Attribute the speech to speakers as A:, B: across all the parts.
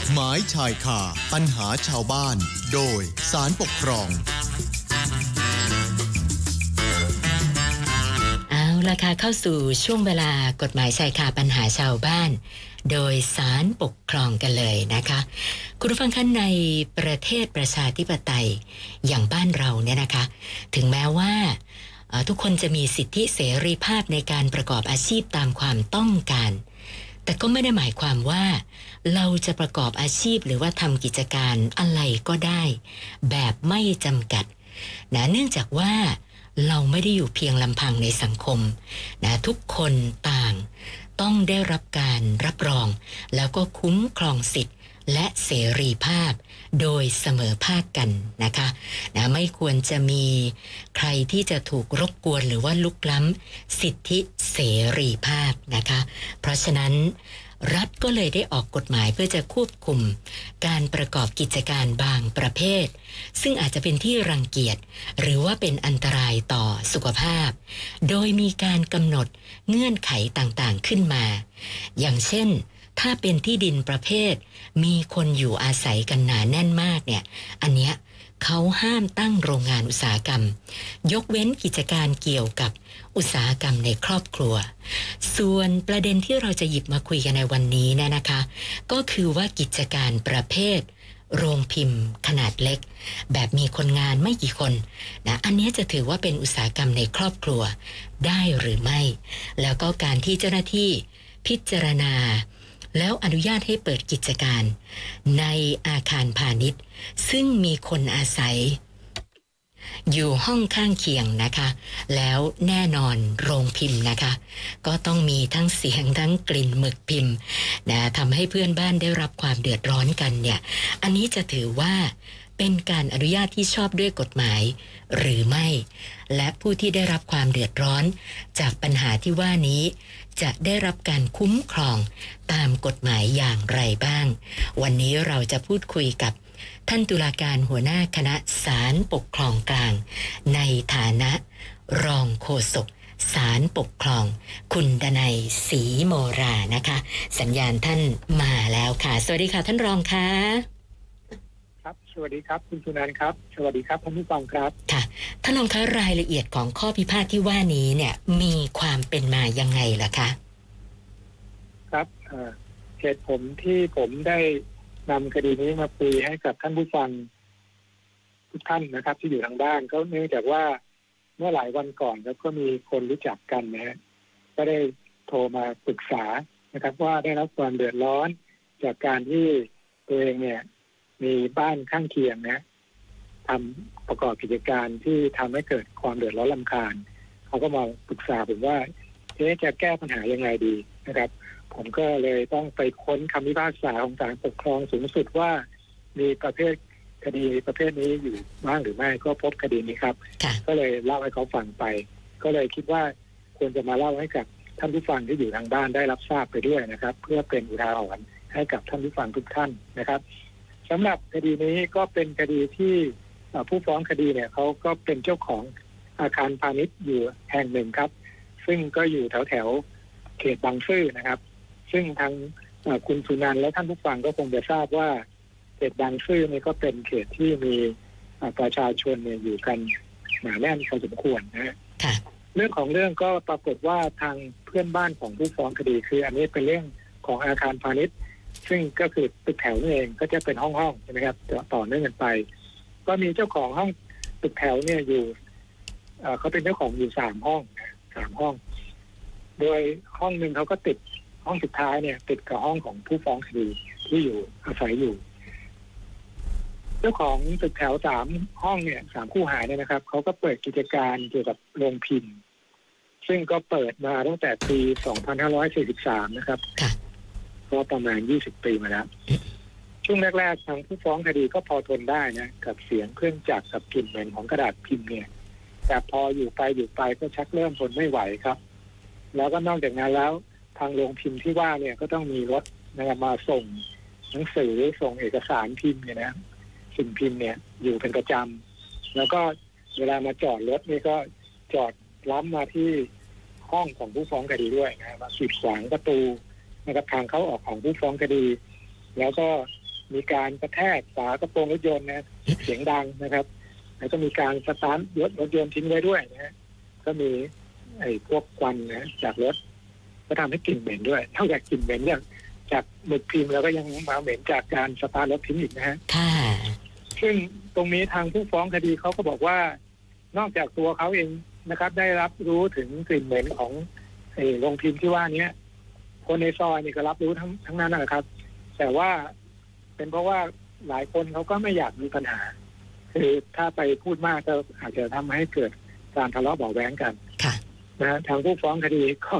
A: ฎหมายชายคาปัญหาชาวบ้าน โดยสารปกครอง
B: เอาละค่ะเข้าสู่ช่วงเวลากฎหมายชายคาปัญหาชาวบ้าน โดยสารปกครองกันเลยนะคะ คุณผู้ฟังคะในประเทศประชาธิปไตยอย่างบ้านเราเนี่ยนะคะ ถึงแม้ว่าทุกคนจะมีสิทธิเสรีภาพในการประกอบอาชีพตามความต้องการ แต่ก็ไม่ได้หมายความว่า เราจะประกอบอาชีพหรือว่าทำกิจการอะไรก็ได้ แบบไม่จำกัดนะเนื่องจากว่าเราไม่ได้อยู่เพียงลำพังในสังคมนะทุกคนต่าง ต้องได้รับการรับรอง แล้วก็คุ้มครองสิทธิ์ และเสรีภาพโดยเสมอภาคกันนะคะนะไม่ควรจะมีใครที่จะถูกรบกวนหรือว่าลุกล้ำสิทธิเสรีภาพนะคะ เพราะฉะนั้นรัฐก็เลยได้ออกกฎหมายเพื่อจะควบคุม การประกอบกิจการบางประเภท ซึ่งอาจจะเป็นที่รังเกียจ หรือว่าเป็นอันตรายต่อสุขภาพ โดยมีการกำหนดเงื่อนไขต่างๆขึ้นมา อย่างเช่น ถ้าเป็นที่ดินประเภท มีคนอยู่อาศัยกันหนาแน่นมากเนี่ย อันเนี้ยเขาห้ามตั้งโรงงานอุตสาหกรรม ยกเว้นกิจการเกี่ยวกับอุตสาหกรรมในครอบครัว ส่วนประเด็นที่เราจะหยิบมาคุยกันในวันนี้เนยนะคะ ก็คือว่ากิจการประเภท โรงพิมพ์ ขนาดเล็ก แบบมีคนงานไม่กี่คนนะอันเนี้ยจะถือว่าเป็นอุตสาหกรรมในครอบครัวได้หรือไม่ แล้วก็การที่เจ้าหน้าที่พิจารณา แล้วอนุญาตให้เปิดกิจการ ในอาคารพาณิชย์ ซึ่งมีคนอาศัย อยู่ห้องข้างเคียงนะคะ แล้วแน่นอนโรงพิมพ์นะคะ ก็ต้องมีทั้งเสียงทั้งกลิ่นหมึกพิมพ์นะทำให้เพื่อนบ้านได้รับความเดือดร้อนกันเนี่ย อันนี้จะถือว่า เป็นการอนุญาตที่ชอบด้วยกฎหมาย หรือไม่ และผู้ที่ได้รับความเดือดร้อน จากปัญหาที่ว่านี้ จะได้รับการคุ้มครองตามกฎหมายอย่างไรบ้าง วันนี้เราจะพูดคุยกับท่านตุลาการหัวหน้าคณะศาลปกครองกลาง ในฐานะ รองโฆษกศาลปกครอง คุณดนัยศรีโมรานะคะ สัญญาณท่านมาแล้วค่ะ สวัสดีค่ะท่านรองค่ะ
C: สวัสดีครับ คุณสุนันท์ครับ สวัสดีครับท่านผู้ฟังครับ
B: ค่ะท่านรองคะรายละเอียดของข้อพิพาทที่ว่านี้เนี่ยมีความเป็นมายังไงล่ะคะ
C: ครับเอ่อเหตุผลที่ผมได้นำคดีนี้มาคุยให้กับท่านผู้ฟังทุกท่านนะครับ ที่อยู่ทางบ้านก็เนื่องจากว่าเมื่อหลายวันก่อนแล้วก็มีคนรู้จักกันนะฮะก็ได้โทรมาปรึกษานะครับ ว่าได้รับความเดือดร้อนจากการที่ตัวเองเนี่ย มีบ้านข้างเคียงนะทำประกอบกิจการที่ทำให้เกิดความเดือดร้อนลำคาญเขาก็มาปรึกษาผมว่าเอ๊ะจะแก้ปัญหายังไงดีนะครับ ผมก็เลยต้องไปค้นคำพิพากษาของศาลปกครองสูงสุดว่า มีประเภทคดีประเภทนี้อยู่บ้างหรือไม่ก็พบคดีนี้ครับ
B: ค่ะ
C: ก็เลยเล่าให้เขาฟังไป ก็เลยคิดว่าควรจะมาเล่าให้กับท่านผู้ฟังที่อยู่ทางบ้านได้รับทราบไปด้วยนะครับ เพื่อเป็นอุทาหรณ์ให้กับท่านผู้ฟังทุกท่านนะครับ สำหรับคดีนี้ก็เป็นคดีที่เอ่อผู้ฟ้องคดีเนี่ยเขาก็เป็นเจ้าของอาคารพาณิชย์อยู่แห่งหนึ่งครับ ซึ่งก็อยู่แถวแถวๆเขตบางซื่อนะครับ ซึ่งทางเอ่อคุณสุนันท์และท่านผู้ฟังก็คงจะทราบว่า เขตบางซื่อนี่ก็เป็นเขตที่มีเอ่อประชาชนเนี่ยอยู่กันหนาแน่นพอสมควรนะฮะ
B: ค่ะ
C: เรื่องของเรื่องก็ปรากฏว่าทางเพื่อนบ้านของผู้ฟ้องคดีคือ อันนี้เป็นเรื่องของอาคารพาณิชย์ ซึ่งก็คือตึกแถวนี่เองก็จะเป็นห้องห้องๆใช่ไหมครับต่อต่อเนื่องกันไป ก็มีเจ้าของห้องตึกแถวเนี่ยอยู่เขาเป็นเจ้าของอยู่สามห้องสามห้อง โดยห้องหนึ่งเขาก็ติดห้องสุดท้ายเนี่ย ติดกับห้องของผู้ฟ้องคดีที่อยู่อาศัยอยู่ เจ้าของตึกแถวสามห้องเนี่ยสามคู่หาเนี่ยนะครับเขาก็เปิดกิจการเกี่ยวกับโรงพิมพ์ ซึ่งก็เปิดมาตั้งแต่ปี 2543 นะครับ
B: ค่ะ
C: ก็ประมาณ 20 ปีมาแล้ว ช่วงแรกๆทางผู้ฟ้องคดีก็พอทนได้นะ กับเสียงเครื่องจักรกับกลิ่นเหม็นของกระดาษพิมพ์เนี่ย แต่พออยู่ไปอยู่ไปก็ชักเริ่มทนไม่ไหวครับ แล้วก็นอกจากนั้นแล้วทางโรงพิมพ์ที่ว่าเนี่ยก็ต้องมีรถนะครับมาส่งหนังสือส่งเอกสารพิมพ์เนี่ยนะสิ่งพิมพ์เนี่ยอยู่เป็นประจำแล้วก็เวลามาจอดรถนี่ก็จอดล้ำมาที่ห้องของผู้ฟ้องคดีด้วยนะมาขีดขวางประตู นะครับทางเข้าออกของผู้ฟ้องคดี แล้วก็มีการกระแทกฝากระโปรงรถยนต์นะเสียงดังนะครับ แล้วก็มีการสตาร์ทรถรถยนต์ทิ้งไว้ด้วยนะฮะก็มีไอ้พวกควันนะจากรถก็ทำให้กลิ่นเหม็นด้วยนอกจากกลิ่นเหม็นเนี่ยจากหมึกพิมพ์แล้วก็ยังมาเหม็นจากการสตาร์ทรถทิ้งอีกนะฮะ
B: ค่ะ
C: ซึ่งตรงนี้ทางผู้ฟ้องคดีเขาก็บอกว่านอกจากตัวเขาเองนะครับ ได้รับรู้ถึงกลิ่นเหม็นของไอ้โรงพิมพ์ที่ว่าเนี้ย คนในซอยนี่ก็รับรู้ทั้งทั้งนั้นนะครับ แต่ว่าเป็นเพราะว่าหลายคนเขาก็ไม่อยากมีปัญหา คือถ้าไปพูดมากก็อาจจะทำให้เกิดการทะเลาะเบาะแว้งกัน
B: ค่ะ
C: นะฮะทางผู้ฟ้องคดีก็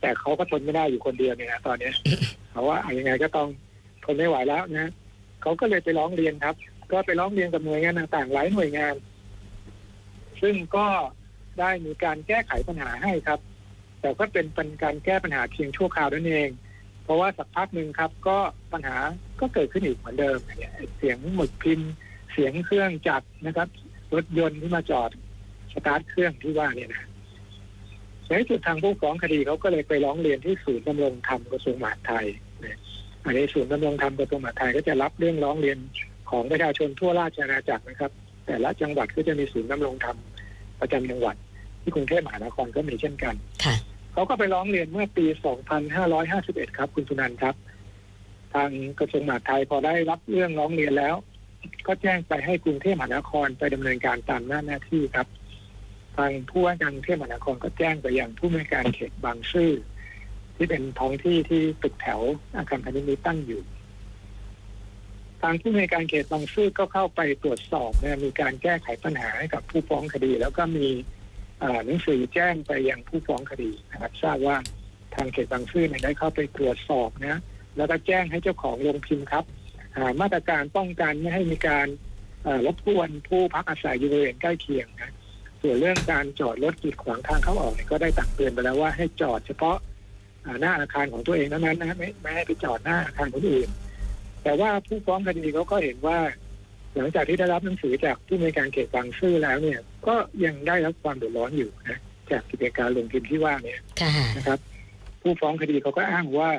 C: แต่เขาก็ทนไม่ได้อยู่คนเดียวเนี่ยนะตอนเนี้ยเขาว่าเอายังไงก็ต้องทนไม่ไหวแล้วนะเขาก็เลยไปร้องเรียนครับ ก็ไปร้องเรียนกับหน่วยงานต่างๆหลายหน่วยงาน ซึ่งก็ได้มีการแก้ไขปัญหาให้ครับ แต่ก็เป็นเป็นการแก้ปัญหาเพียงชั่วคราวนั่นเอง เพราะว่าสักพักหนึ่งครับ ก็ปัญหาก็เกิดขึ้นอีกเหมือนเดิมเนี่ยเสียงหมึกพิมพ์เสียงเครื่องจักรนะครับ รถยนต์ที่มาจอดสตาร์ทเครื่องที่ว่าเนี่ยนะในที่สุดทางผู้ฟ้องคดีเขาก็เลยไปร้องเรียนที่ศูนย์ดำรงธรรมกระทรวงมหาดไทยเนี่ยอันนี้ศูนย์ดำรงธรรมกระทรวงมหาดไทยก็จะรับเรื่องร้องเรียนของประชาชนทั่วราชอาณาจักรนะครับ แต่ละจังหวัดก็จะมีศูนย์ดำรงธรรมประจำจังหวัด ที่กรุงเทพมหานครก็มีเช่นกัน
B: ค่ะ
C: เขาก็ไปร้องเรียนเมื่อปี 2551 ครับ คุณสุนันท์ครับ ทางกระทรวงมหาดไทยพอได้รับเรื่องร้องเรียนแล้ว ก็แจ้งไปให้กรุงเทพมหานครไปดำเนินการตามหน้าหน้าที่ครับ ทางผู้ว่าการกรุงเทพมหานครก็แจ้งไปยังผู้มีการเขตบางซื่อที่เป็นท้องที่ที่ตึกแถวอาคารพาณิชย์นี้ตั้งอยู่ ทางผู้มีการเขตบางซื่อก็เข้าไปตรวจสอบนะมีการแก้ไขปัญหาให้กับผู้ฟ้องคดี แล้วก็มี หนังสือแจ้งไปยังผู้ฟ้องคดีนะครับทราบว่าทางเขตบางซื่อได้เข้าไปตรวจสอบนะแล้วก็แจ้งให้เจ้าของโรงพิมพ์ครับามาตรการป้องกันไม่ให้มีการรบกวนผู้พักอาศัยอยู่บริเวณใกล้เคียงนะส่วนเรื่องการจอดรถกีดขวางทางเข้าออกเนี่ยก็ได้ตักเตือนไปแล้วว่าให้จอดเฉพาะาหน้าอาคารของตัวเองเท่านั้นนะไม่ไม่ให้ไปจอดหน้าอาคารคนอื่น แต่ว่าผู้ฟ้องคดีเขาก็เห็นว่า หลังจากที่ได้รับหนังสือจากผู้ในการเขตบางซื่อแล้วเนี่ย ก็ยังได้รับความเดือดร้อนอยู่นะจากกิจการลงพิมพ์ที่ว่าเนี่ย
B: ค่ะ
C: นะครับ ผู้ฟ้องคดีเขาก็อ้างว่า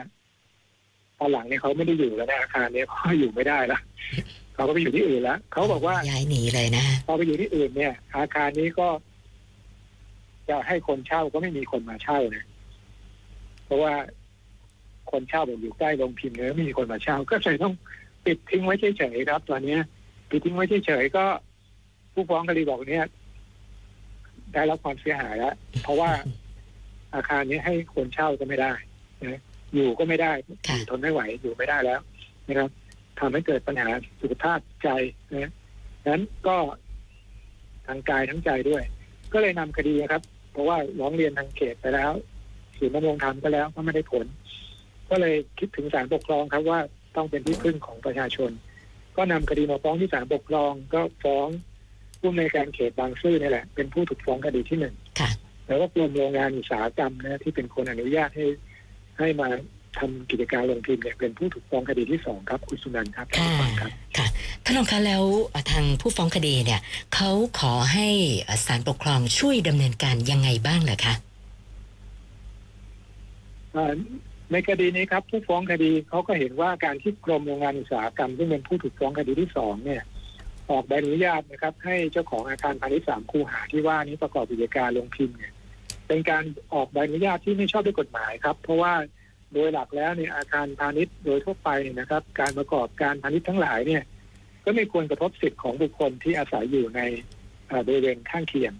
C: ตอนหลังเนี่ยเขาไม่ได้อยู่แล้วในอาคารเนี้เขาอยู่ไม่ได้ละเขาก็ไปอยู่ที่อื่นแล้วเขาบอกว่า
B: ย้ายหนีเลยนะ
C: พอไปอยู่ที่อื่นเนี่ย อาคารนี้ก็ จะให้คนเช่าก็ไม่มีคนมาเช่านะเพราะว่าคนเช่าบอกอยู่ใกล้โรงพิมพ์เลยไม่มีคนมาเช่า ก็เลยต้องปิดทิ้งไว้เฉยๆครับตอนเนี้ยปิดทิ้งไว้เฉยๆก็ผู้ฟ้องคดีบอกเนี่ย ได้รับความเสียหายแล้วเพราะว่าอาคารนี้ให้คนเช่าก็ไม่ได้นะอยู่ก็ไม่ได้อ
B: ค่ะ
C: ยู่ทนไม่ไหวอยู่ไม่ได้แล้วนะครับทำให้เกิดปัญหาสุขภาพใจนะนั้นก็ทางกายทั้งใจด้วย ก็เลยนำคดีนะครับ เพราะว่าร้องเรียนทางเขตไปแล้วศูนย์ดำรงธรรมก็แล้วก็ไม่ได้ผล ก็เลยคิดถึงศาลปกครองครับว่าต้องเป็นที่พึ่งของประชาชน ก็นำคดีมาฟ้องที่ศาลปกครองก็ฟ้อง ผู้ในวยการเขตบางซื่อนี่แหละ เป็นผู้ถูกฟ้องคดีที่หนึ่ง
B: ค่ะ
C: แล้วก็กรมโรงงานอุตสาหกรรมนะที่เป็นคนอนุญาตให้ให้มาทำกิจการลงพิมพ์เนี่ยเป็นผู้ถูกฟ้องคดีที่สองครับคุณสุนันท์ครับ
B: ค่ะ
C: ท่านผู้ฟังครับ
B: ค่ะท่านรองคะแล้วเอ่อทางผู้ฟ้องคดีเนี่ยเขาขอให้เอ่อศาลปกครองช่วยดำเนินการยังไงบ้างเหรอคะ
C: เอ่อในคดีนี้ครับ ผู้ฟ้องคดีเขาก็เห็นว่าการที่กรมโรงงานอุตสาหกรรมซึ่งเป็นผู้ถูกฟ้องคดีที่สองเนี่ย ออกใบอนุญาตนะครับ ให้เจ้าของอาคารพาณิชย์สามคูหาที่ว่านี้ประกอบกิจการลงพิมพ์เนี่ยเป็นการออกใบอนุญาตที่ไม่ชอบด้วยกฎหมายครับ เพราะว่าโดยหลักแล้วเนี่ยอาคารพาณิชย์โดยทั่วไปเนี่ยนะครับ การประกอบการพาณิชย์ทั้งหลายเนี่ยก็ไม่ควรกระทบสิทธิ์ของบุคคลที่อาศัยอยู่ในเอ่อบริเวณข้างเคียง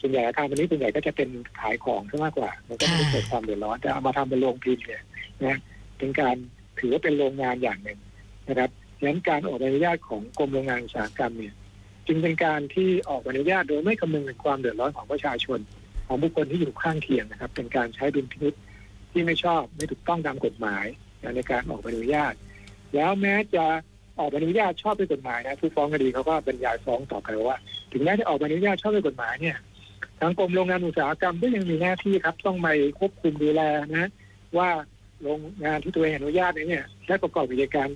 C: ส่วนใหญ่อาคารพาณิชย์ส่วนใหญ่ก็จะเป็นขายของซะมากกว่า มันก็ไม่ได้เกิดความเดือดร้อนแต่เอามาทำเป็นโรงพิมพ์เนี่ยนะเป็นการถือว่าเป็นโรงงานอย่างหนึ่งนะครับ ฉะนั้นการออกใบอนุญาตของกรมโรงงานอุตสาหกรรมเนี่ยจึงเป็นการที่ออกใบอนุญาตโดยไม่คำนึงถึงความเดือดร้อนของประชาชน ของบุคคลที่อยู่ข้างเคียงนะครับ เป็นการใช้ดุลพินิจที่ไม่ชอบไม่ถูกต้องตามกฎหมายในการออกใบอนุญาต แล้วแม้จะออกใบอนุญาตชอบด้วยกฎหมายนะผู้ฟ้องคดีเขาก็บรรยายฟ้องต่อไปว่า ถึงแม้จะออกใบอนุญาตชอบด้วยกฎหมายเนี่ยทางกรมโรงงานอุตสาหกรรมก็ยังมีหน้าที่ครับ ต้องไปควบคุมดูแลนะ ว่าโรงงานที่ตัวเองอนุญาตเนี่ยได้ประกอบกิจการ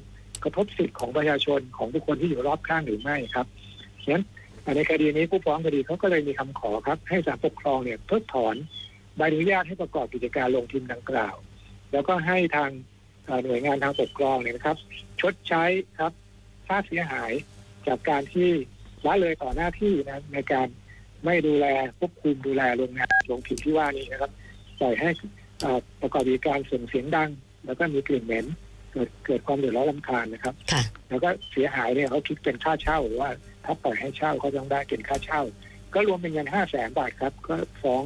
C: กระทบสิทธิ์ของประชาชนของบุคคลที่อยู่รอบข้างหรือไม่ครับฉะนั้นในคดีนี้ผู้ฟ้องคดีเขาก็เลยมีคำขอครับ ให้ศาลปกครองเนี่ยเพิกถอนใบอนุญาตให้ประกอบกิจการลงพิมดังกล่าว แล้วก็ให้ทางหน่วยงานทางปกครองเนี่ยนะครับ ชดใช้ครับค่าเสียหายจากการที่ละเลยต่อหน้าที่นะในการไม่ดูแลควบคุมดูแลโรงงานโรงพิมพ์ที่ว่านี้นะครับปล่อยให้ประกอบกิจการส่งเสียงดัง แล้วก็มีกลิ่นเหม็น เกิดเกิดความเดือดร้อนรำคาญนะครับ
B: ค่ะ
C: แล้วก็เสียหายเนี่ยเขาคิดเป็นค่าเช่าหรือว่า ถ้าปล่อยให้เช่าเขาต้องได้เป็นค่าเช่า ก็รวมเป็นเงินห้าแสนบาทครับ ก็ฟ้อง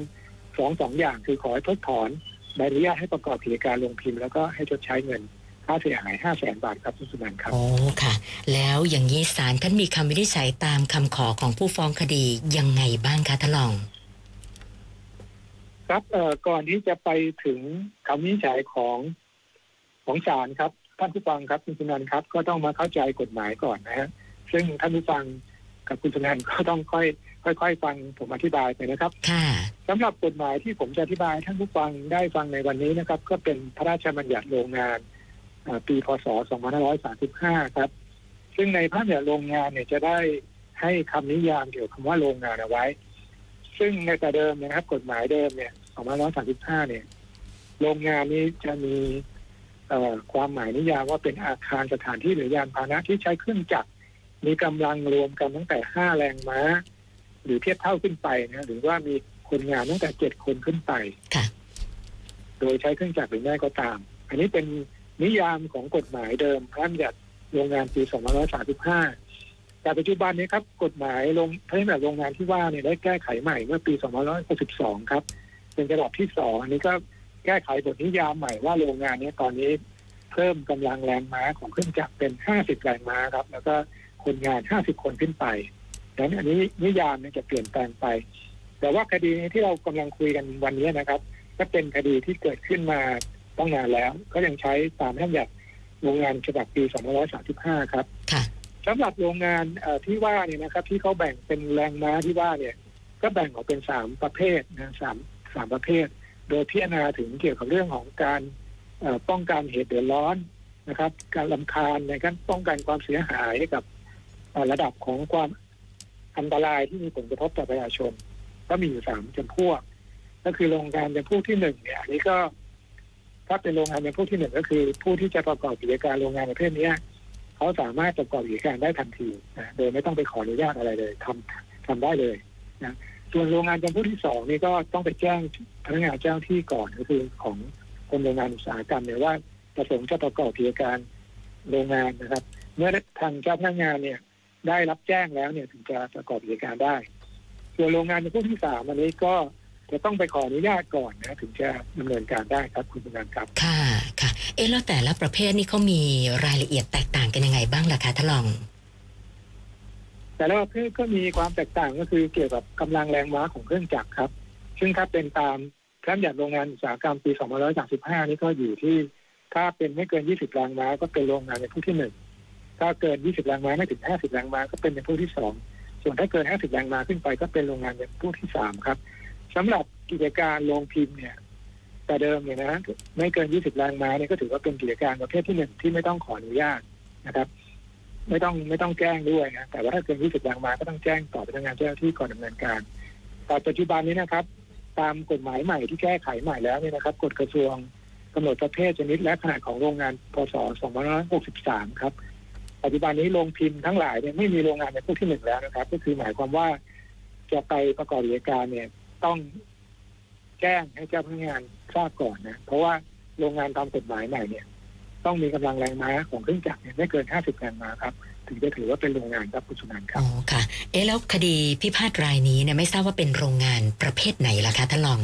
C: ฟ้องสองอย่างคือขอให้ทดถอนใบอนุญาตให้ประกอบกิจการลงพิมพ์แล้วก็ให้ชดใช้เงินค่าเสียหายห้าแสนบาทครับคุณสุนันท์ครับ
B: โอ้ค่ะ แล้วอย่างนี้ศาลท่านมีคำวินิจฉัยตามคำขอของผู้ฟ้องคดียังไงบ้างคะท่านรอง
C: ครับเอ่อก่อนที่จะไปถึงคำวินิจฉัยของ ของศาลครับ ท่านผู้ฟังครับคุณสุนันท์ครับ ก็ต้องมาเข้าใจกฎหมายก่อนนะฮะซึ่งท่านผู้ฟังกับคุณสุนันท์ก็ต้องค่อยค่อยๆฟังผมอธิบายไปนะครับ
B: ค่ะ
C: สำหรับกฎหมายที่ผมจะอธิบายให้ท่านผู้ฟังได้ฟังในวันนี้นะครับ ก็เป็นพระราชบัญญัติโรงงานเอ่อปีพศ 2535 ครับ ซึ่งในพระราชบัญญัติโรงงานเนี่ยจะได้ให้คำนิยามเกี่ยวกับคำว่าโรงงานเอาไว้ ซึ่งในแต่เดิมเนยนะครับ กฎหมายเดิมเนี่ย 2535 เนี่ย โรงงานนี้จะมีเอ่อ ความหมายนิยามว่าเป็นอาคารสถานที่หรือยานพาหนะที่ใช้เครื่องจักรมีกำลังรวมกันตั้งแต่5แรงม้า หรือเทียบเท่าขึ้นไปนะหรือว่ามีคนงานตั้งแต่เจ็ดคนขึ้นไป
B: ค่ะ
C: โดยใช้เครื่องจักรหรือไม่ก็ตาม อันนี้เป็นนิยามของกฎหมายเดิมพระราชบัญญัติโรงงานปี 2535 แต่ปัจจุบันนี้ครับ กฎหมายลงพระราชบัญญัติโรงงานที่ว่าเนี่ยได้แก้ไขใหม่เมื่อปี 2562 ครับ เป็นฉบับที่สองอันนี้ก็ แก้ไขบทนิยามใหม่ว่าโรงงานนี้ตอนนี้เพิ่มกำลังแรงม้าของเครื่องจักรเป็น 50 แรงม้าครับ แล้วก็คนงาน 50 คนขึ้นไปดังนั้นอันนี้นิยามเนี่ยจะเปลี่ยนแปลงไป แต่ว่าคดีนี้ที่เรากำลังคุยกันวันนี้นะครับ ก็เป็นคดีที่เกิดขึ้นมาต้องนานแล้ว ก็ยังใช้ตามพระราชบัญญัติโรงงานฉบับปี 2535 ครับ
B: ค่ะ
C: สำหรับโรงงานเอ่อที่ว่าเนี่ยนะครับ ที่เขาแบ่งเป็นแรงม้าที่ว่าเนี่ย ก็แบ่งออกเป็นสามประเภทนะสามสามประเภท โดยพิจารณาถึงเกี่ยวกับเรื่องของการป้องกันเหตุเดือดร้อนนะครับ การลำคาญในการป้องกันความเสียหายกับระดับของความอันตรายที่มีผลกระทบต่อประชาชน ก็มีอยู่สามจำพวก ก็คือโรงงานจำพวกที่หนึ่งเนี่ยอันนี้ก็ถ้าเป็นโรงงานจำพวกที่หนึ่งก็คือ ผู้ที่จะประกอบกิจการโรงงานประเภทนี้เขาสามารถประกอบกิจการได้ทันทีนะโดยไม่ต้องไปขออนุญาตอะไรเลยทำทำได้เลยนะ ส่วนโรงงานจำพวกที่สองนี่ก็ต้องไปแจ้งพนักงานเจ้าที่ก่อนก็คือของกรมโรงงานอุตสาหกรรมเนี่ยว่าประสงค์จะประกอบกิจการโรงงานนะครับ เมื่อทางเจ้าพนักงานเนี่ย ได้รับแจ้งแล้วเนี่ยถึงจะประกอบกิจการได้ ส่วนโรงงานในพวกที่สามอันนี้ก็จะต้องไปขออนุญาตก่อนนะถึงจะดำเนินการได้ครับคุณผู้การครับ
B: ค่ะค่ะ เอ๊ะแล้วแต่ละประเภทนี่เขามีรายละเอียดแตกต่างกันยังไงบ้างล่ะคะท่านรอง
C: แต่ละประเภทก็มีความแตกต่างก็คือเกี่ยวกับกำลังแรงม้าของเครื่องจักรครับ ซึ่งถ้าเป็นตามพระราชบัญญัติโรงงานอุตสาหกรรมปี 2535 นี่ก็อยู่ที่ถ้าเป็นไม่เกิน 20 แรงม้าก็เป็นโรงงานในผู้ที่หนึ่งถ้าเกิน 20 แรงม้าไม่ถึง 50 แรงม้าก็เป็นในผู้ที่สองส่วนถ้าเกิน 50 แรงม้าขึ้นไปก็เป็นโรงงานในผู้ที่สามครับสำหรับกิจการโรงพิมพ์เนี่ย แต่เดิมเนี่ยนะไม่เกิน 20 แรงม้าเนี่ยก็ถือว่าเป็นกิจการประเภทที่หนึ่งที่ไม่ต้องขออนุญาตนะครับ ไม่ต้องไม่ต้องแจ้งด้วยนะแต่ว่าถ้าเกิน20แรงมาก็ต้องแจ้งต่อพนักงานเจ้าหน้าที่ก่อนดำเนินการแต่ปัจจุบันนี้นะครับ ตามกฎหมายใหม่ที่แก้ไขใหม่แล้วเนี่ยนะครับกฎกระทรวงกำหนดประเภทชนิดและขนาดของโรงงานพศ2563 ครับ ปัจจุบันนี้โรงพิมพ์ทั้งหลายเนี่ยไม่มีโรงงานในพวกที่หนึ่งแล้วนะครับ ก็คือหมายความว่าจะไปประกอบกิจการเนี่ยต้องแจ้งให้เจ้าพนักงานทราบก่อนนะ เพราะว่าโรงงานตามกฎหมายใหม่เนี่ย ต้องมีกำลังแรงม้าของเครื่องจักรเนี่ยไม่เกิน 50 แรงม้าครับ ถึงจะถือว่าเป็นโรงงานครับคุณสุนันท์ครับ
B: อ๋อค่ะ เอ๊ะแล้วคดีพิพาทรายนี้เนี่ยไม่ทราบว่าเป็นโรงงานประเภทไหนล่ะคะท่านรอง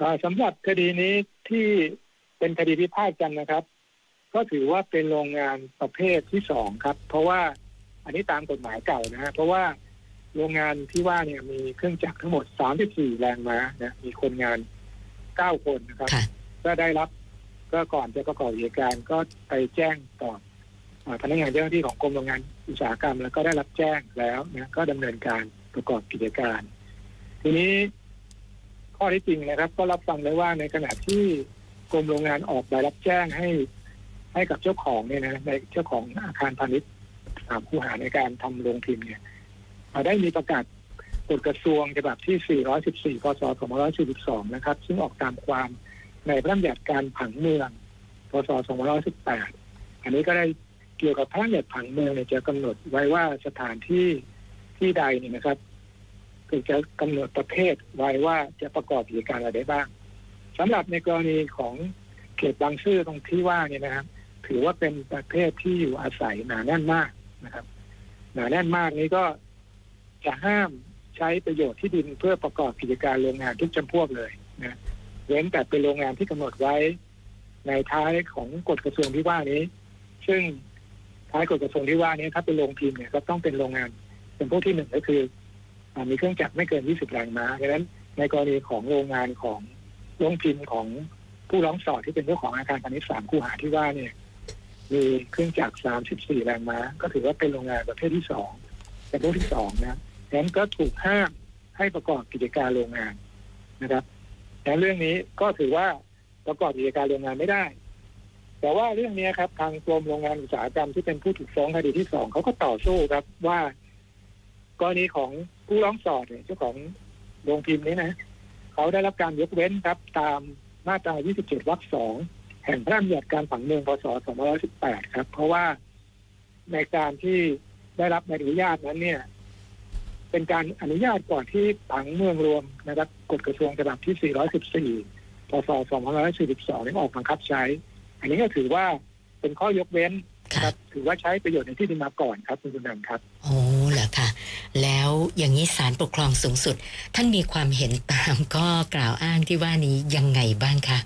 C: ก็สำหรับคดีนี้ที่เป็นคดีพิพาทกันนะครับ ก็ถือว่าเป็นโรงงานประเภทที่สองครับ เพราะว่าอันนี้ตามกฎหมายเก่านะฮะเพราะว่าโรงงานที่ว่าเนี่ยมีเครื่องจักรทั้งหมด 34 แรงม้านะมีคนงาน 9 คนนะครับ
B: ค่ะ
C: ก็ได้รับ ก็ก่อนจะประกอบกิจการก็ไปแจ้งต่อพนักงานเจ้าหน้าที่ของกรมโรงงานอุตสาหกรรม แล้วก็ได้รับแจ้งแล้วนะก็ดำเนินการประกอบกิจการ ทีนี้ข้อที่จริงนะครับ ก็รับฟังได้ว่าในขณะที่กรมโรงงานออกใบรับแจ้งให้ให้กับเจ้าของเนี่ยนะในเจ้าของอาคารพาณิชย์สามคูหาในการทำโรงพิมพ์เนี่ยได้มีประกาศกฎกระทรวงฉบับที่ 414 พศ 2542 นะครับ ซึ่งออกตามความ ในพระราชบัญญัติการผังเมือง พศ 2518 อันนี้ก็ได้เกี่ยวกับพระราชบัญญัติผังเมืองเนี่ยจะกำหนดไว้ว่าสถานที่ที่ใดเนี่ยนะครับคือจะกำหนดประเภทไว้ว่าจะประกอบกิจการอะไรได้บ้างสำหรับในกรณีของเขตบางซื่อตรงที่ว่าเนี่ยนะครับ ถือว่าเป็นประเภทที่อยู่อาศัยหนาแน่นมากนะครับหนาแน่นมากนี้ก็จะห้ามใช้ประโยชน์ที่ดินเพื่อประกอบกิจการโรงงานทุกจำพวกเลยนะ เว้นแต่เป็นโรงงานที่กำหนดไว้ในท้ายของกฎกระทรวงที่ว่านี้ ซึ่งท้ายกฎกระทรวงที่ว่านี้ถ้าเป็นโรงพิมพ์เนี่ยก็ต้องเป็นโรงงานเป็นพวกที่หนึ่งก็คือมีเครื่องจักรไม่เกิน 20 แรงม้าดังนั้นในกรณีของโรงงานของโรงพิมพ์ของผู้ร้องสอดที่เป็นเจ้าของอาคารพาณิชย์สามคู่หาที่ว่าเนี่ย มีเครื่องจักร 34 แรงม้า ก็ถือว่าเป็นโรงงานประเภทที่สองเป็นพวกที่สองนะดังนั้นก็ถูกห้ามให้ประกอบกิจการโรงงานนะครับ แต่เรื่องนี้ก็ถือว่าประกอบกิจการโรงงานไม่ได้ แต่ว่าเรื่องนี้ครับ ทางกรมโรงงานอุตสาหกรรมที่เป็นผู้ถูกฟ้องคดีที่สองเขาก็ต่อสู้ครับว่ากรณีของผู้ร้องสอดเนี่ยเจ้าของโรงพิมพ์นี้นะเขาได้รับการยกเว้นครับ ตามมาตรา 27 วรรคสองแห่งพระราชบัญญัติการผังเมือง พศ 2518 ครับ เพราะว่าในการที่ได้รับใบอนุญาตนั้นเนี่ย เป็นการอนุญาตก่อนที่ผังเมืองรวมนะครับกฎกระทรวงฉบับที่ 414 พศ 2542นี้ออกบังคับใช้ อันนี้ก็ถือว่าเป็นข้อยกเว้นนะ
B: ค่ะ
C: ครับถือว่าใช้ประโยชน์ในที่ดินมาก่อนครับคุณกุนันท์ครับ
B: โอ้เหรอคะแล้วอย่างนี้ศาลปกครองสูงสุด ท่านมีความเห็นตามก็กล่าวอ้างที่ว่านี้ยังไงบ้างคะ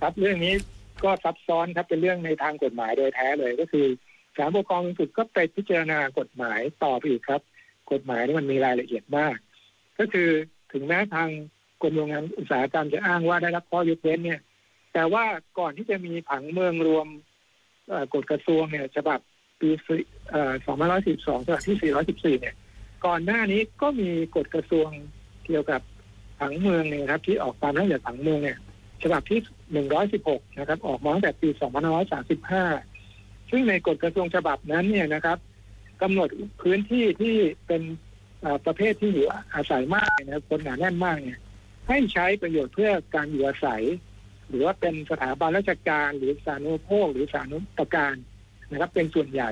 C: ครับเรื่องนี้ก็ซับซ้อนครับเป็นเรื่องในทางกฎหมายโดยแท้เลยก็คือศาลปกครองสูงสุดก็ไปพิจารณากฎหมายต่อไปอีกครับ กฎหมายนี่มันมีรายละเอียดมาก ก็คือถึงแม้ทางกรมโรงงานอุตสาหกรรมจะอ้างว่าได้รับข้อยกเว้นเนี่ย แต่ว่าก่อนที่จะมีผังเมืองรวมกฎกระทรวงเนี่ยฉบับปี2542ฉบับที่ 414 เนี่ย ก่อนหน้านี้ก็มีกฎกระทรวงเกี่ยวกับผังเมืองเนี่ยครับ ที่ออกตามพระราชบัญญัติผังเมืองเนี่ยฉบับที่ 116 นะครับ ออกมาตั้งแต่ปี 2535 ซึ่งในกฎกระทรวงฉบับนั้นเนี่ยนะครับ กำหนดพื้นที่ที่เป็นเอ่อประเภทที่อยู่อาศัยมากเนี่ยนะครับคนหนาแน่นมากเนี่ยให้ใช้ประโยชน์เพื่อการอยู่อาศัย หรือว่าเป็นสถาบันราชการหรือสาธารณูปโภคหรือสาธารณูปการนะครับ เป็นส่วนใหญ่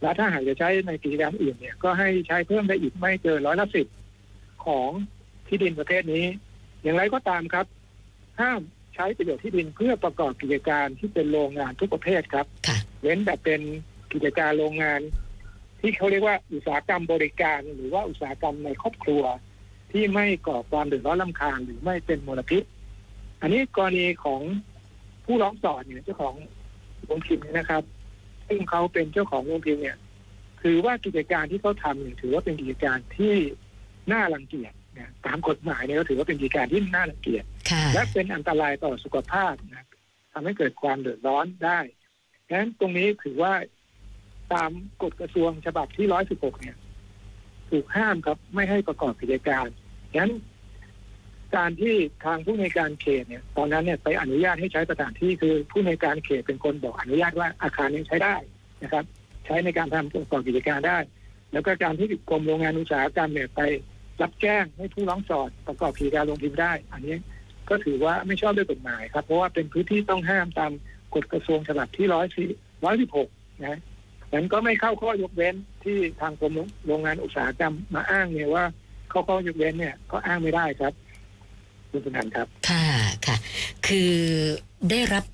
C: แล้วถ้าหากจะใช้ในกิจการอื่นเนี่ยก็ให้ใช้เพิ่มได้อีกไม่เกินร้อยละสิบของที่ดินประเภทนี้ อย่างไรก็ตามครับ ห้ามใช้ประโยชน์ที่ดินเพื่อประกอบกิจการที่เป็นโรงงานทุกประเภทครับ
B: ค่ะ
C: เว้นแต่เป็นกิจการโรงงาน ที่เขาเรียกว่าอุตสาหกรรมบริการ หรือว่าอุตสาหกรรมในครอบครัว ที่ไม่ก่อความเดือดร้อนลำคาญหรือไม่เป็นมลพิษ อันนี้กรณีของผู้ร้องสอนเนี่ยเจ้าของโรงพิมพ์เนี่ยนะครับ ซึ่งเขาเป็นเจ้าของโรงพิมพ์เนี่ยถือว่ากิจการที่เขาทำเนี่ยถือว่าเป็นกิจการที่น่ารังเกียจนะตามกฎหมายเนี่ยก็ถือว่าเป็นกิจการที่น่ารังเกียจ
B: ค่ะ
C: และเป็นอันตรายต่อสุขภาพนะทำให้เกิดความเดือดร้อนได้ดังนั้นตรงนี้ถือว่า ตามกฎกระทรวงฉบับที่116เนี่ย ถูกห้ามครับไม่ให้ประกอบกิจการงั้น การที่ทางผู้ในการเขตเนี่ย ตอนนั้นเนี่ยไปอนุญาตให้ใช้สถานที่คือผู้ในการเขตเป็นคนบอกอนุญาตว่าอาคารนี้ใช้ได้นะครับ ใช้ในการทำประกอบกิจการได้ แล้วก็การที่กรมโรงงานอุตสาหกรรมเนี่ยไปรับแจ้งให้ผู้ร้องสอดประกอบกิจการลงพิมพ์ได้ อันนี้ก็ถือว่าไม่ชอบด้วยกฎหมายครับ เพราะว่าเป็นพื้นที่ต้องห้ามตามกฎกระทรวงฉบับที่ร้อยสี่ร้อยสิบหกนะ นั้นก็ไม่เข้าข้อยกเว้นที่ทางกรมโรงงานอุตสาหกรรมมาอ้างเนี่ยว่าเข้าข้อยกเว้นเนี่ยก็อ้างไม่ได้ครับคุณสุนันท์ครับ
B: ค่ะค่ะ คือได้รับ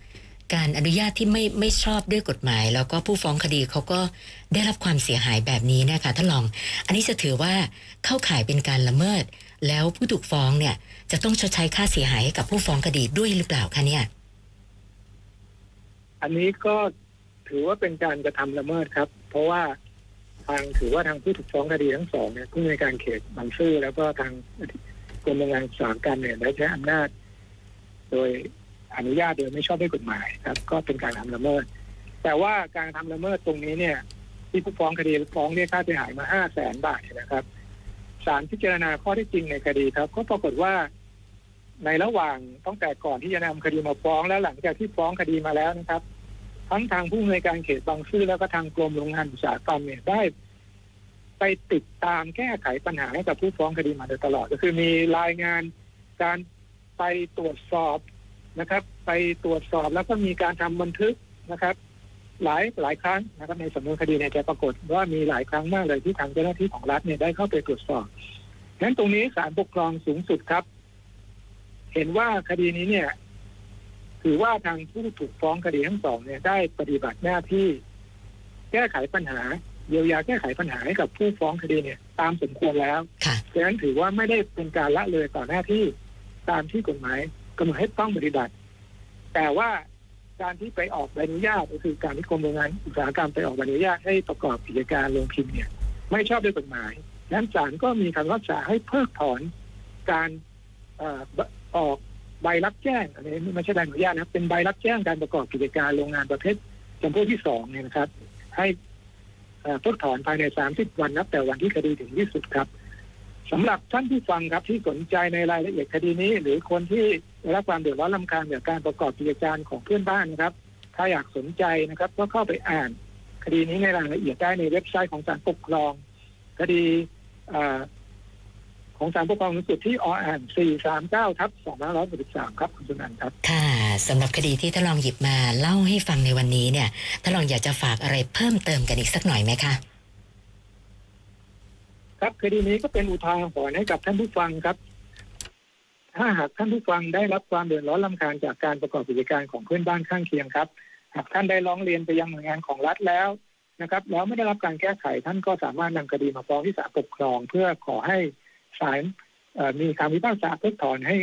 B: การอนุญาตที่ไม่ไม่ชอบด้วยกฎหมาย แล้วก็ผู้ฟ้องคดีเขาก็ได้รับความเสียหายแบบนี้นะคะท่านรอง อันนี้จะถือว่าเข้าข่ายเป็นการละเมิด แล้วผู้ถูกฟ้องเนี่ย จะต้องชดใช้ค่าเสียหายให้กับผู้ฟ้องคดีด้วยหรือเปล่าคะเนี่ย
C: อันนี้ก็ ถือว่าเป็นการกระทำละเมิดครับ เพราะว่าทางถือว่าทางผู้ถูกฟ้องคดีทั้งสองเนี่ยผู้ในการเขตบางซื่อแล้วก็ทางกรมงานอุตสาหกรรเนี่ยได้ใช้อำนาจ โดยอนุญาตโดยไม่ชอบด้วยกฎหมายครับ ก็เป็นการทำละเมิด แต่ว่าการทำละเมิดตรงนี้เนี่ย ที่ผู้ฟ้องคดีฟ้องเรียกค่าเสียหายมาห้าแสนบาทนะครับศาลพิจารณาข้อที่จริงในคดีครับ ก็ปรากฏว่าในระหว่างตั้งแต่ก่อนที่จะนำคดีมาฟ้องแล้วหลังจากที่ฟ้องคดีมาแล้วนะครับ ทั้งทางผู้อำนวยการเขตบางซื่อแล้วก็ทางกรมโรงงานอุตสาหกรรมเนี่ยได้ ไปติดตามแก้ไขปัญหาให้กับผู้ฟ้องคดีมาโดยตลอด ก็คือมีรายงานการไปตรวจสอบนะครับ ไปตรวจสอบแล้วก็มีการทำบันทึกนะครับ หลายหลายครั้งนะครับในสำนวนคดีเนี่ยจะปรากฏว่ามีหลายครั้งมากเลยที่ทางเจ้าหน้าที่ของรัฐเนี่ยได้เข้าไปตรวจสอบดังนั้นตรงนี้ศาลปกครองสูงสุดครับ เห็นว่าคดีนี้เนี่ย ถือว่าทางผู้ถูกฟ้องคดีทั้งสองเนี่ยได้ปฏิบัติหน้าที่ แก้ไขปัญหาเยียวยาแก้ไขปัญหาให้กับผู้ฟ้องคดีเนี่ย ตามสมควรแล้ว
B: ค่ะ
C: ดังนั้นถือว่าไม่ได้เป็นการละเลยต่อหน้าที่ตามที่กฎหมายกำหนดให้ต้องปฏิบัติ แต่ว่าการที่ไปออกใบอนุญาตก็คือการที่กรมโรงงานอุตสาหกรรมไปออกใบอนุญาตให้ประกอบกิจการโรงพิมพ์เนี่ย ไม่ชอบด้วยกฎหมายดังนั้นศาลก็มีคำพิพักษาให้เพิกถอนการเอ่อออก ใบรับแจ้งอันนี้ไม่ใช่ใบอนุญาตนะครับ เป็นใบรับแจ้งการประกอบกิจการโรงงานประเภทจำพวกที่สองเนี่ยนะครับ ให้เอ่อเพิกถอนภายใน 30 วันนับแต่วันที่คดีถึงที่สุดครับสำหรับท่านผู้ฟังครับที่สนใจในรายละเอียดคดีนี้ หรือคนที่ได้รับความเดือดร้อนลำคาญจากการประกอบกิจการของเพื่อนบ้านนะครับ ถ้าอยากสนใจนะครับก็เข้าไปอ่านคดีนี้ในรายละเอียดได้ในเว็บไซต์ของศาลปกครอง คดีอ่อ ของศาลปกครองสูงสุดที่ออ่าน439ทับ2563ครับคุณสุนันท์ครับ
B: ค่ะสำหรับคดีที่ท่านรองหยิบมาเล่าให้ฟังในวันนี้เนี่ยท่านรองอยากจะฝากอะไรเพิ่มเติมกันอีกสักหน่อยไหมคะ
C: ครับคดีนี้ก็เป็นอุทาหรณ์ให้กับท่านผู้ฟังครับ ถ้าหากท่านผู้ฟังได้รับความเดือดร้อนลำคาญจากการประกอบกิจการของเพื่อนบ้านข้างเคียงครับ หากท่านได้ร้องเรียนไปยังหน่วยงานของรัฐแล้วนะครับ แล้วไม่ได้รับการแก้ไขท่านก็สามารถนำคดีมาฟ้องที่ศาลปกครอง เพื่อขอให้ ศาลมีคำพิพากษาเพิกถอนให้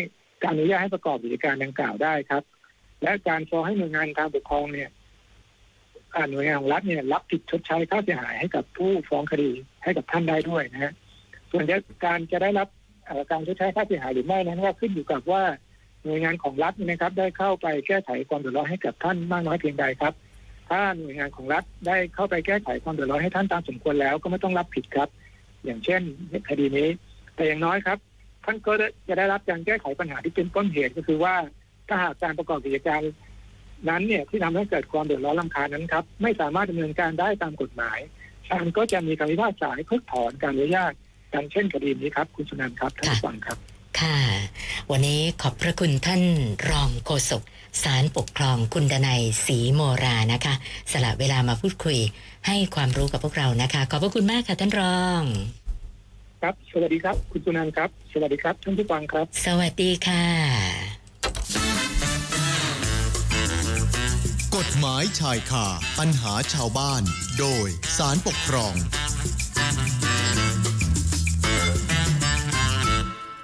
C: การอนุญาตให้ประกอบกิจการดังกล่าวได้ครับ และการฟ้องให้หน่วยงานทางปกครองเนี่ยหน่วยงานของรัฐเนี่ยรับผิดชดใช้ค่าเสียหายให้กับผู้ฟ้องคดีให้กับท่านได้ด้วยนะฮะส่วนการจะได้รับการชดใช้ค่าเสียหายหรือไม่นั้นก็ขึ้นอยู่กับว่าหน่วยงานของรัฐนะครับ ได้เข้าไปแก้ไขความเดือดร้อนให้กับท่านมากน้อยเพียงใดครับ ถ้าหน่วยงานของรัฐได้เข้าไปแก้ไขความเดือดร้อนให้ท่านตามสมควรแล้วก็ไม่ต้องรับผิดครับ อย่างเช่นคดีนี้ แต่อย่างน้อยครับ ท่านก็จะได้รับการแก้ไขปัญหาที่เป็นต้นเหตุก็คือว่า ถ้าหากการประกอบกิจการนั้นเนี่ยที่ทำให้เกิดความเดือดร้อนลำคาญนั้นครับ ไม่สามารถดำเนินการได้ตามกฎหมายศาลก็จะมีคำพิพากษาให้เพิกถอนการอนุญาตดังเช่นคดีนี้ครับ คุณสุนันท์ครับท่านผู้ฟังครับ
B: ค่ะ วันนี้ขอบพระคุณท่านรองโฆษกสารปกครองคุณดนัยศรีโมรานะคะ สละเวลามาพูดคุยให้ความรู้กับพวกเรานะคะ ขอบพระคุณมากค่ะท่านรอง
C: ครับ สวัสดีครับ คุณสุนันท์ครับ สวัสดีครับท่านผู้ฟังครับ
B: สวัสดีค่ะ
A: กฎหมายชายคาปัญหาชาวบ้าน โดยสารปกครอง